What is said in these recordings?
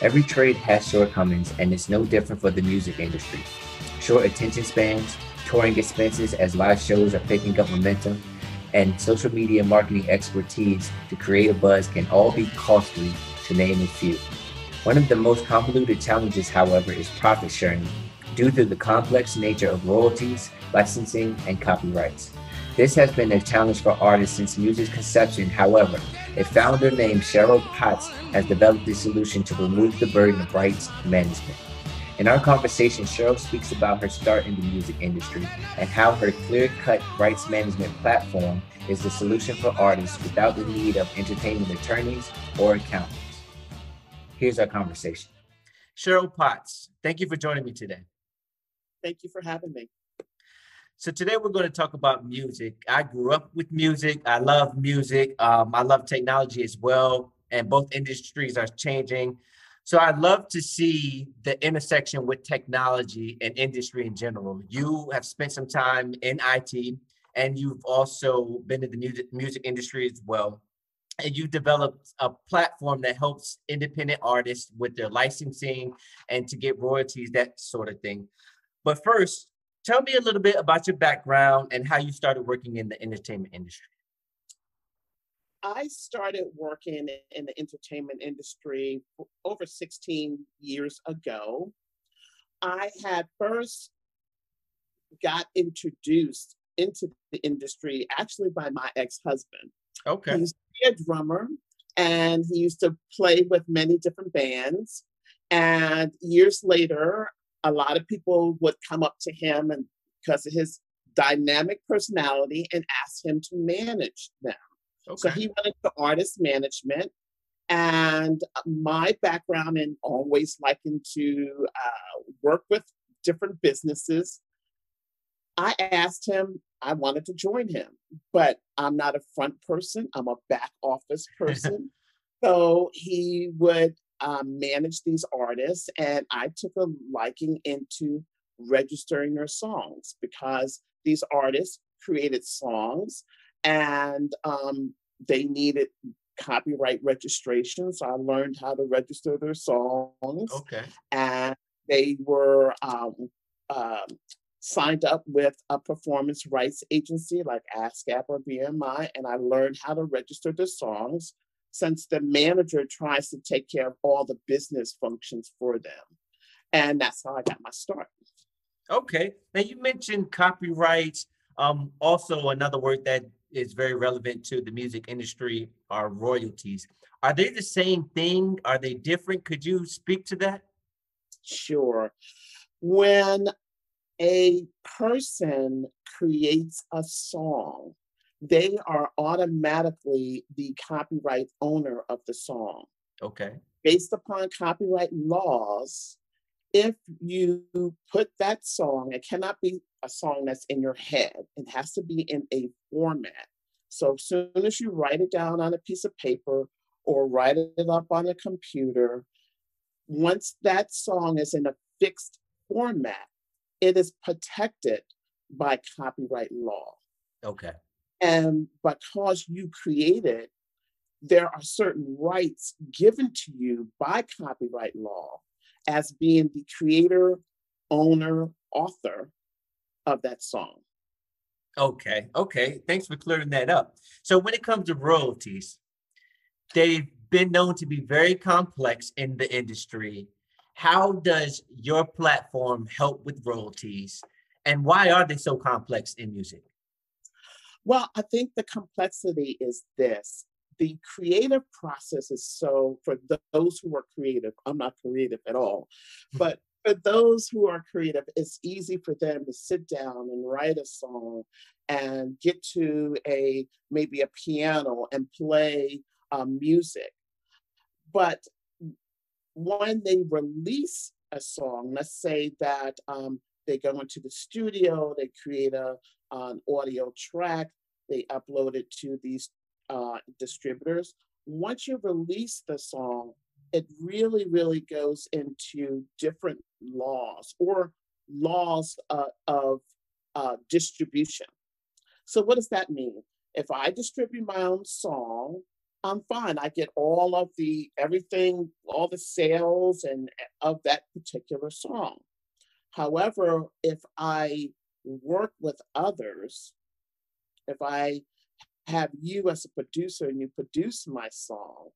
Every trade has shortcomings, and it's no different for the music industry. Short attention spans, touring expenses as live shows are picking up momentum, and social media marketing expertise to create a buzz can all be costly, to name a few. One of the most convoluted challenges, however, is profit sharing due to the complex nature of royalties, licensing, and copyrights. This has been a challenge for artists since music's conception. However, a founder named Cheryl Potts has developed a solution to remove the burden of rights management. In our conversation, Cheryl speaks about her start in the music industry and how her clear cut rights management platform is the solution for artists without the need of entertainment attorneys or accountants. Here's our conversation. Cheryl Potts, thank you for joining me today. Thank you for having me. So today we're going to talk about music. I grew up with music. I love music. Um, I love technology as well, and both industries are changing. So I'd love to see the intersection with technology and industry in general. You have spent some time in IT, and you've also been in the music music industry as well. And you've developed a platform that helps independent artists with their licensing and to get royalties, that sort of thing. But first, tell me a little bit about your background and how you started working in the entertainment industry. I started working in the entertainment industry over 16 years ago. I had first got introduced into the industry actually by my ex-husband. Okay. He's a drummer and he used to play with many different bands. And years later, a lot of people would come up to him and because of his dynamic personality and ask him to manage them. Okay. So he went into artist management. And my background in always liking to uh, work with different businesses, I asked him, I wanted to join him, but I'm not a front person, I'm a back office person. so he would um, manage these artists, and I took a liking into registering their songs because these artists created songs and um, they needed copyright registration. So I learned how to register their songs. Okay. And they were um, um, signed up with a performance rights agency like ASCAP or BMI, and I learned how to register the songs since the manager tries to take care of all the business functions for them. And that's how I got my start. Okay. Now you mentioned copyrights. Um, also, another word that is very relevant to the music industry are royalties. Are they the same thing? Are they different? Could you speak to that? Sure. When a person creates a song, they are automatically the copyright owner of the song. Okay. Based upon copyright laws, if you put that song, it cannot be a song that's in your head. It has to be in a format. So as soon as you write it down on a piece of paper or write it up on a computer, once that song is in a fixed format, it is protected by copyright law. Okay. And because you created, there are certain rights given to you by copyright law as being the creator, owner, author of that song. Okay, okay. Thanks for clearing that up. So when it comes to royalties, they've been known to be very complex in the industry. How does your platform help with royalties? And why are they so complex in music? Well, I think the complexity is this the creative process is so for those who are creative i'm not creative at all hmm. but for those who are creative it's easy for them to sit down and write a song and get to a maybe a piano and play um, music but when they release a song let's say that um, they go into the studio they create a, an audio track they upload it to these uh, distributors. Once you release the song, it really, really goes into different laws or laws uh, of uh, distribution. So, what does that mean? If I distribute my own song I'm fine. I get all of the everything, all the sales and of that particular song. However, if I work with others, if I have you as a producer and you produce my song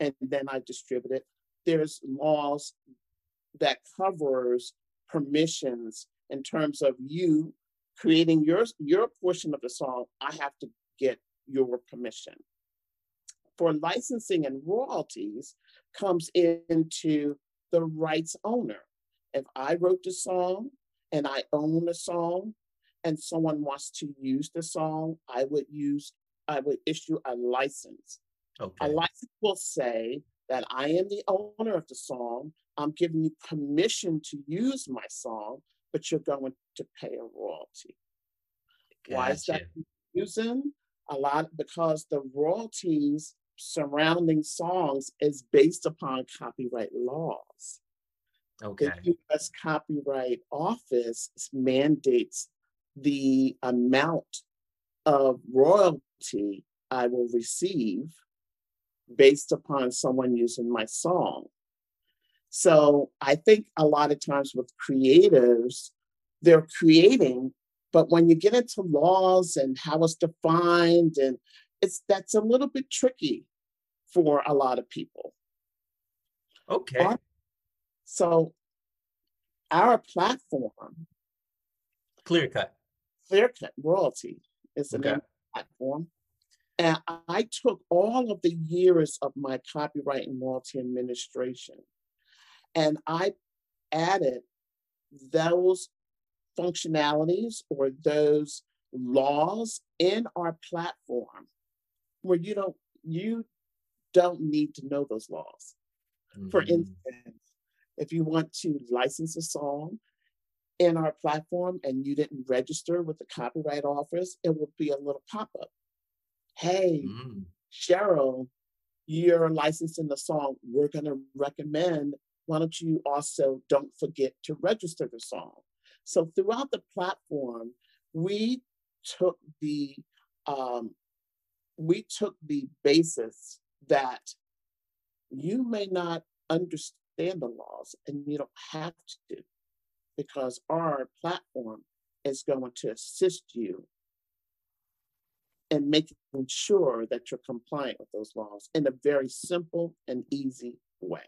and then I distribute it, there's laws that covers permissions in terms of you creating your your portion of the song. I have to get your permission for licensing and royalties comes into the rights owner. If I wrote the song and I own the song and someone wants to use the song, I would use, I would issue a license. Okay. A license will say that I am the owner of the song. I'm giving you permission to use my song, but you're going to pay a royalty. Gotcha. Why is that confusing? A lot because the royalties surrounding songs is based upon copyright laws. Okay. The U.S. Copyright Office mandates the amount of royalty I will receive based upon someone using my song. So I think a lot of times with creatives, they're creating, but when you get into laws and how it's defined and it's that's a little bit tricky for a lot of people. Okay. So our platform, Clear Cut, Clear Cut Royalty is the okay. name platform. And I took all of the years of my copyright and royalty administration and I added those functionalities or those laws in our platform where you don't you don't need to know those laws. Mm-hmm. For instance, if you want to license a song in our platform and you didn't register with the Copyright Office, it will be a little pop up. Hey, mm-hmm. Cheryl, you're licensing the song. We're going to recommend. Why don't you also don't forget to register the song? So throughout the platform, we took the um, we took the basis that you may not understand the laws and you don't have to because our platform is going to assist you in making sure that you're compliant with those laws in a very simple and easy way.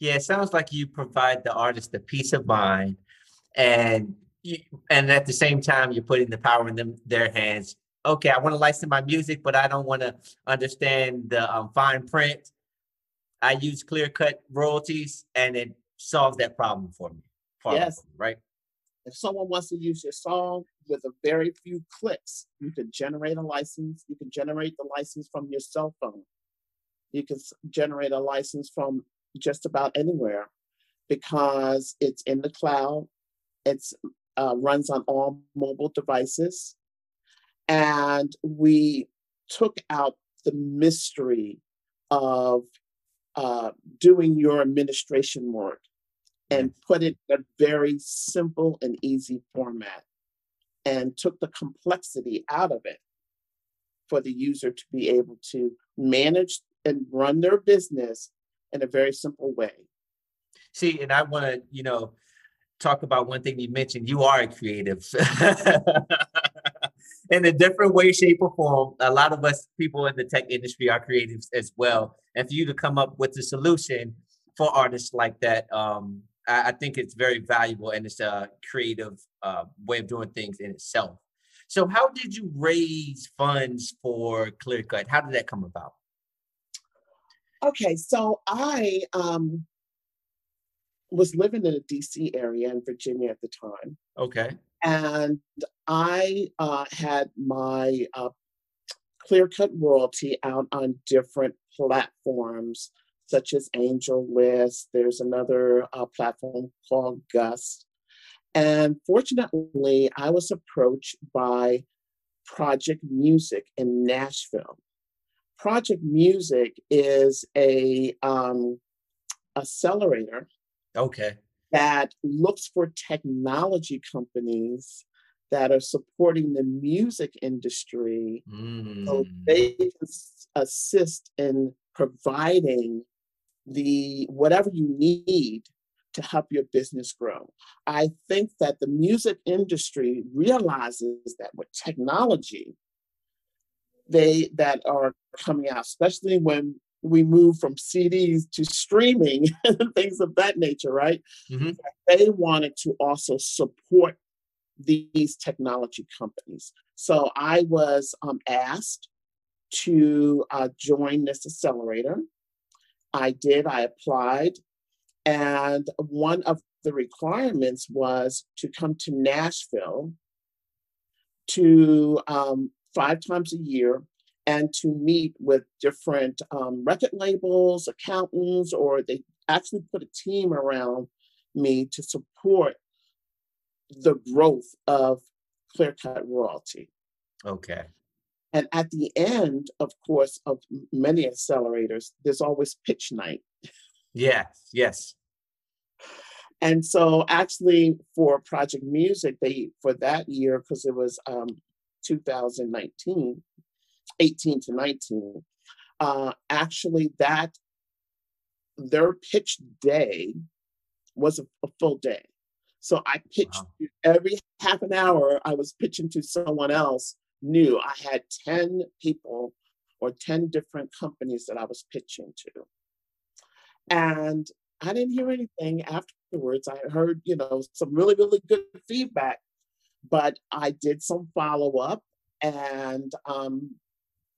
Yeah, it sounds like you provide the artist the peace of mind and you, and at the same time you're putting the power in them their hands okay, I want to license my music, but I don't want to understand the um, fine print. I use clear cut royalties and it solves that problem for me. Yes. Me, right. If someone wants to use your song with a very few clicks, you can generate a license. You can generate the license from your cell phone. You can generate a license from just about anywhere because it's in the cloud. It's uh, runs on all mobile devices. And we took out the mystery of uh, doing your administration work and put it in a very simple and easy format and took the complexity out of it for the user to be able to manage and run their business in a very simple way. See, and I want to, you know, talk about one thing you mentioned. You are a creative. in a different way, shape, or form. A lot of us people in the tech industry are creatives as well. And for you to come up with a solution for artists like that, um, I, I, think it's very valuable and it's a creative uh, way of doing things in itself. So, how did you raise funds for Clearcut? How did that come about? Okay, so I um, was living in the DC area in Virginia at the time. Okay. And I uh, had my uh, clear cut royalty out on different platforms, such as Angel List. There's another uh, platform called Gust. And fortunately, I was approached by Project Music in Nashville. Project Music is a um, accelerator Okay. That looks for technology companies that are supporting the music industry mm. so they can assist in providing the whatever you need to help your business grow. I think that the music industry realizes that with technology they that are coming out, especially when we move from CDs to streaming and things of that nature, right? Mm-hmm. They wanted to also support these technology companies. So I was um, asked to uh, join this accelerator. I did, I applied, and one of the requirements was to come to Nashville to um, five times a year and to meet with different um, record labels, accountants, or they actually put a team around me to support the growth of clear cut royalty. Okay. And at the end, of course, of many accelerators, there's always pitch night. Yes, yes. And so, actually, for Project Music, they for that year because it was um, 2019, 18 to 19. Uh, actually, that their pitch day was a, a full day. So I pitched wow. every half an hour, I was pitching to someone else new. I had 10 people or 10 different companies that I was pitching to. And I didn't hear anything afterwards. I heard, you know, some really, really good feedback, but I did some follow up and um,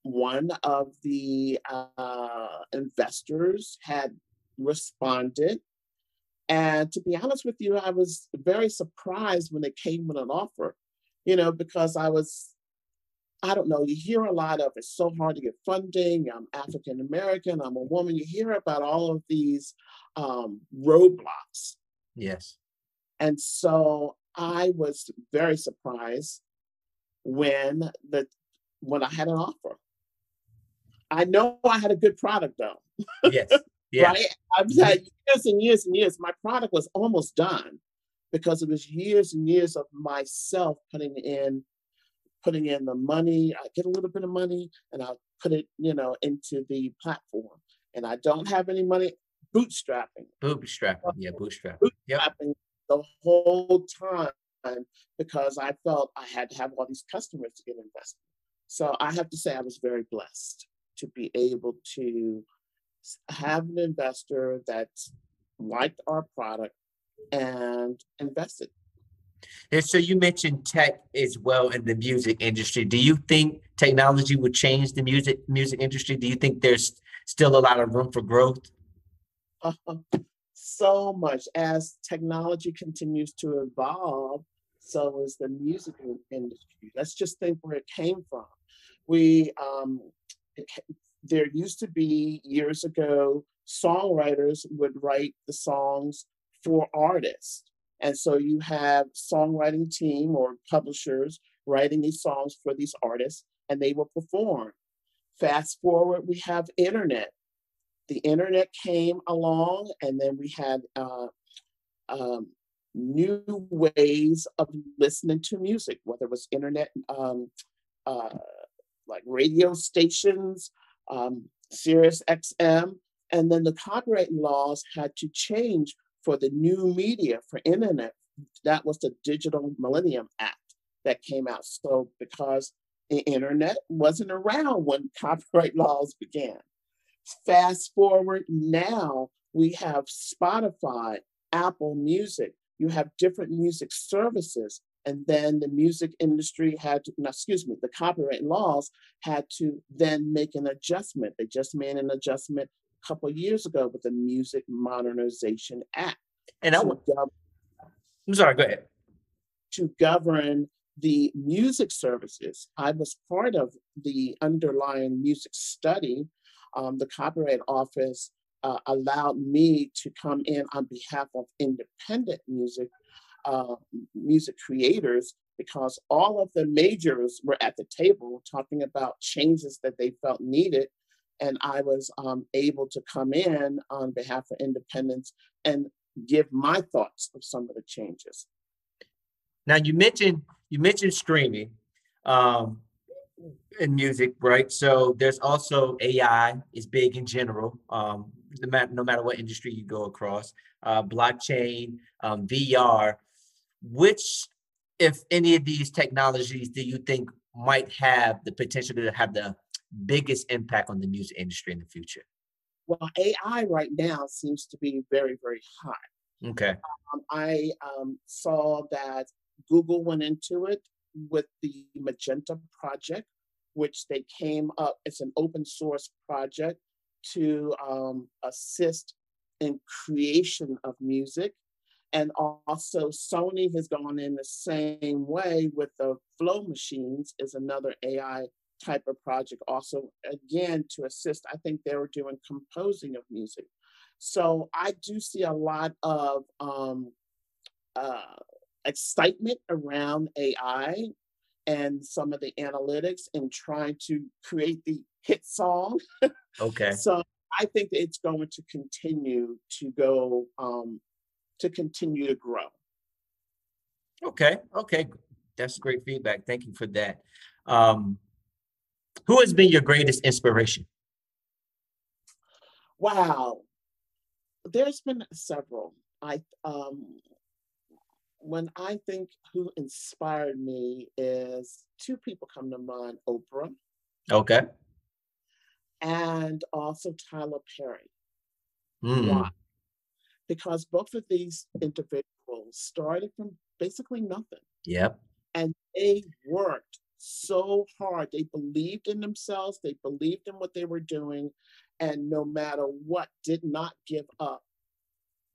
one of the uh, investors had responded and to be honest with you, I was very surprised when it came with an offer, you know, because I was, I don't know, you hear a lot of it's so hard to get funding. I'm African American, I'm a woman. You hear about all of these um, roadblocks. Yes. And so I was very surprised when the when I had an offer. I know I had a good product though. Yes. Yeah. Right? I've mm-hmm. had years and years and years. My product was almost done because it was years and years of myself putting in putting in the money. I get a little bit of money and I put it, you know, into the platform. And I don't have any money bootstrapping. Bootstrapping, yeah, bootstrapping. Bootstrapping yep. the whole time because I felt I had to have all these customers to get invested. So I have to say I was very blessed to be able to have an investor that liked our product and invested. And so you mentioned tech as well in the music industry. Do you think technology would change the music music industry? Do you think there's still a lot of room for growth? Uh, so much as technology continues to evolve, so is the music industry. Let's just think where it came from. We um, there used to be years ago, songwriters would write the songs for artists. And so you have songwriting team or publishers writing these songs for these artists and they will perform. Fast forward, we have internet. The internet came along and then we had uh, um, new ways of listening to music, whether it was internet, um, uh, like radio stations, um, Sirius XM, and then the copyright laws had to change for the new media for internet. That was the Digital Millennium Act that came out. So because the internet wasn't around when copyright laws began. Fast forward now, we have Spotify, Apple Music, you have different music services and then the music industry had to, no, excuse me, the copyright laws had to then make an adjustment. They just made an adjustment a couple years ago with the Music Modernization Act. And I would, gov- I'm sorry, go ahead. To govern the music services, I was part of the underlying music study. Um, the Copyright Office uh, allowed me to come in on behalf of independent music uh, music creators because all of the majors were at the table talking about changes that they felt needed. And I was um, able to come in on behalf of independents and give my thoughts of some of the changes. Now, you mentioned you mentioned streaming um, in music, right? So there's also AI is big in general. Um, no matter what industry you go across, uh, blockchain, um, VR. Which, if any of these technologies, do you think might have the potential to have the biggest impact on the music industry in the future? Well, AI right now seems to be very, very hot. Okay. Um, I um, saw that Google went into it with the Magenta project, which they came up, it's an open source project to um, assist in creation of music. And also Sony has gone in the same way with the Flow machines is another AI type of project also again to assist. I think they were doing composing of music. So I do see a lot of um, uh, excitement around AI and some of the analytics and trying to create the hit song. Okay. so I think it's going to continue to go um, to continue to grow. Okay. Okay. That's great feedback. Thank you for that. Um, who has been your greatest inspiration? Wow. There's been several. I um when I think who inspired me is two people come to mind, Oprah. Okay. And also Tyler Perry. Mm. Why? Because both of these individuals started from basically nothing. Yep. And they worked so hard. They believed in themselves, they believed in what they were doing, and no matter what, did not give up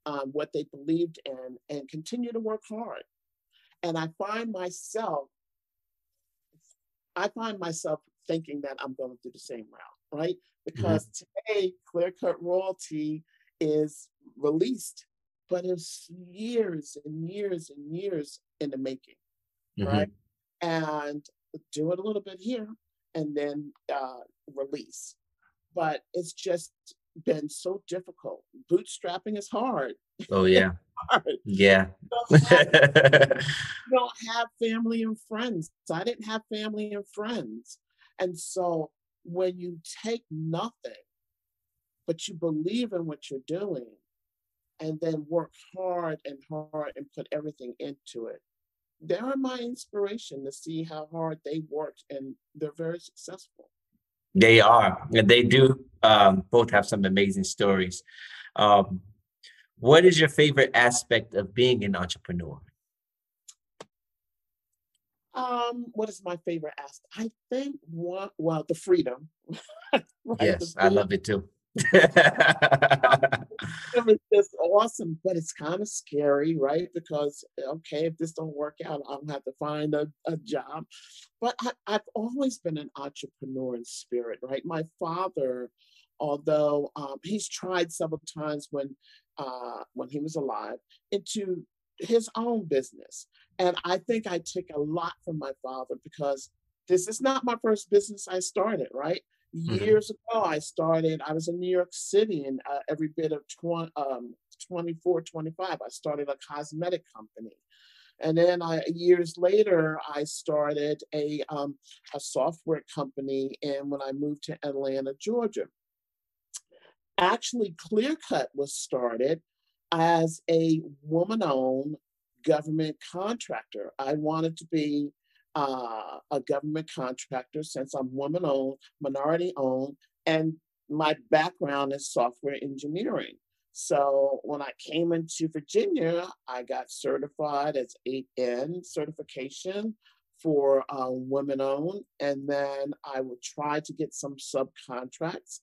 um, what they believed in and continue to work hard. And I find myself, I find myself thinking that I'm going do the same route, right? Because mm-hmm. today, Clear Cut Royalty is released, but it's years and years and years in the making, mm-hmm. right? And do it a little bit here and then uh, release. But it's just been so difficult. Bootstrapping is hard. Oh yeah. Yeah. you, don't have, you don't have family and friends. So I didn't have family and friends. And so when you take nothing, but you believe in what you're doing, and then work hard and hard and put everything into it, they are my inspiration to see how hard they worked and they're very successful. They are, and they do um, both have some amazing stories. Um, what is your favorite aspect of being an entrepreneur? Um, what is my favorite aspect? I think one, well, the freedom. right? Yes, the freedom. I love it too it's just awesome, but it's kind of scary, right? Because okay, if this don't work out, I'll have to find a, a job. But I, I've always been an entrepreneur in spirit, right? My father, although um, he's tried several times when uh, when he was alive, into his own business, and I think I took a lot from my father because this is not my first business I started, right? Mm-hmm. Years ago, I started, I was in New York City and uh, every bit of 20, um, 24, 25, I started a cosmetic company. And then I, years later, I started a, um, a software company. And when I moved to Atlanta, Georgia, actually, Clearcut was started as a woman owned government contractor. I wanted to be uh, a government contractor since I'm woman owned, minority owned, and my background is software engineering. So when I came into Virginia, I got certified as 8(a) certification for uh, women owned, and then I would try to get some subcontracts.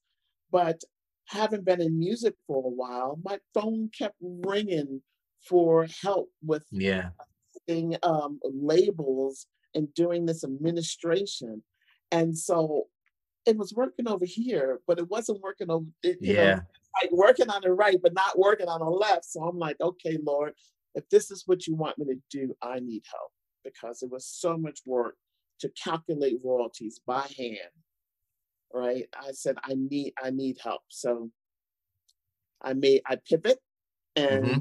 But having been in music for a while, my phone kept ringing for help with yeah. Um, labels and doing this administration. And so it was working over here, but it wasn't working over, you yeah. know, like working on the right, but not working on the left. So I'm like, okay, Lord, if this is what you want me to do, I need help because it was so much work to calculate royalties by hand. Right. I said, I need, I need help. So I made, I pivot and mm-hmm.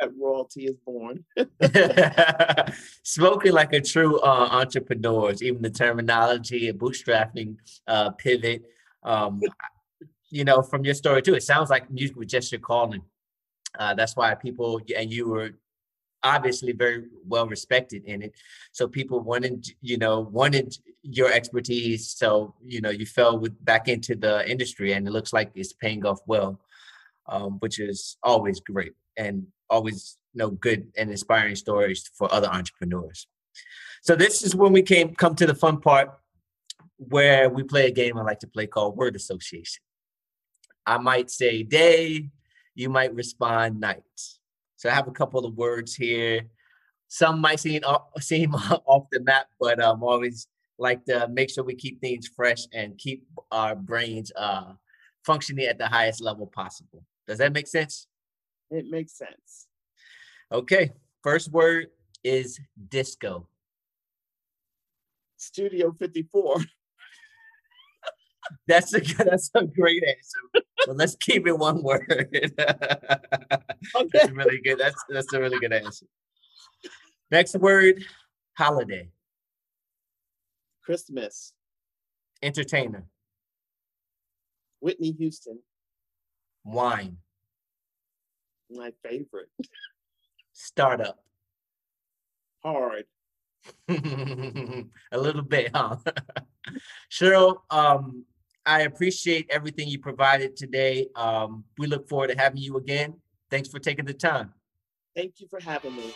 That royalty is born. Spoken like a true uh, entrepreneur, even the terminology, bootstrapping, uh, pivot. Um, you know, from your story too, it sounds like music was just your calling. Uh, that's why people and you were obviously very well respected in it. So people wanted, you know, wanted your expertise. So you know, you fell with back into the industry, and it looks like it's paying off well, um, which is always great and always you know good and inspiring stories for other entrepreneurs. So this is when we came come to the fun part where we play a game I like to play called word association. I might say day, you might respond night. So I have a couple of words here. Some might seem off, seem off the map, but I'm um, always like to make sure we keep things fresh and keep our brains uh, functioning at the highest level possible. Does that make sense? It makes sense. Okay. First word is disco. Studio 54. That's a that's a great answer. But let's keep it one word. okay. That's really good. That's that's a really good answer. Next word, holiday. Christmas. Entertainer. Whitney Houston. Wine. My favorite. Startup. Hard. a little bit, huh? Cheryl, um, I appreciate everything you provided today. Um, we look forward to having you again. Thanks for taking the time. Thank you for having me.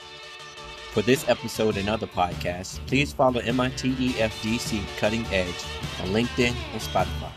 For this episode and other podcasts, please follow MITEFDC Cutting Edge on LinkedIn and Spotify.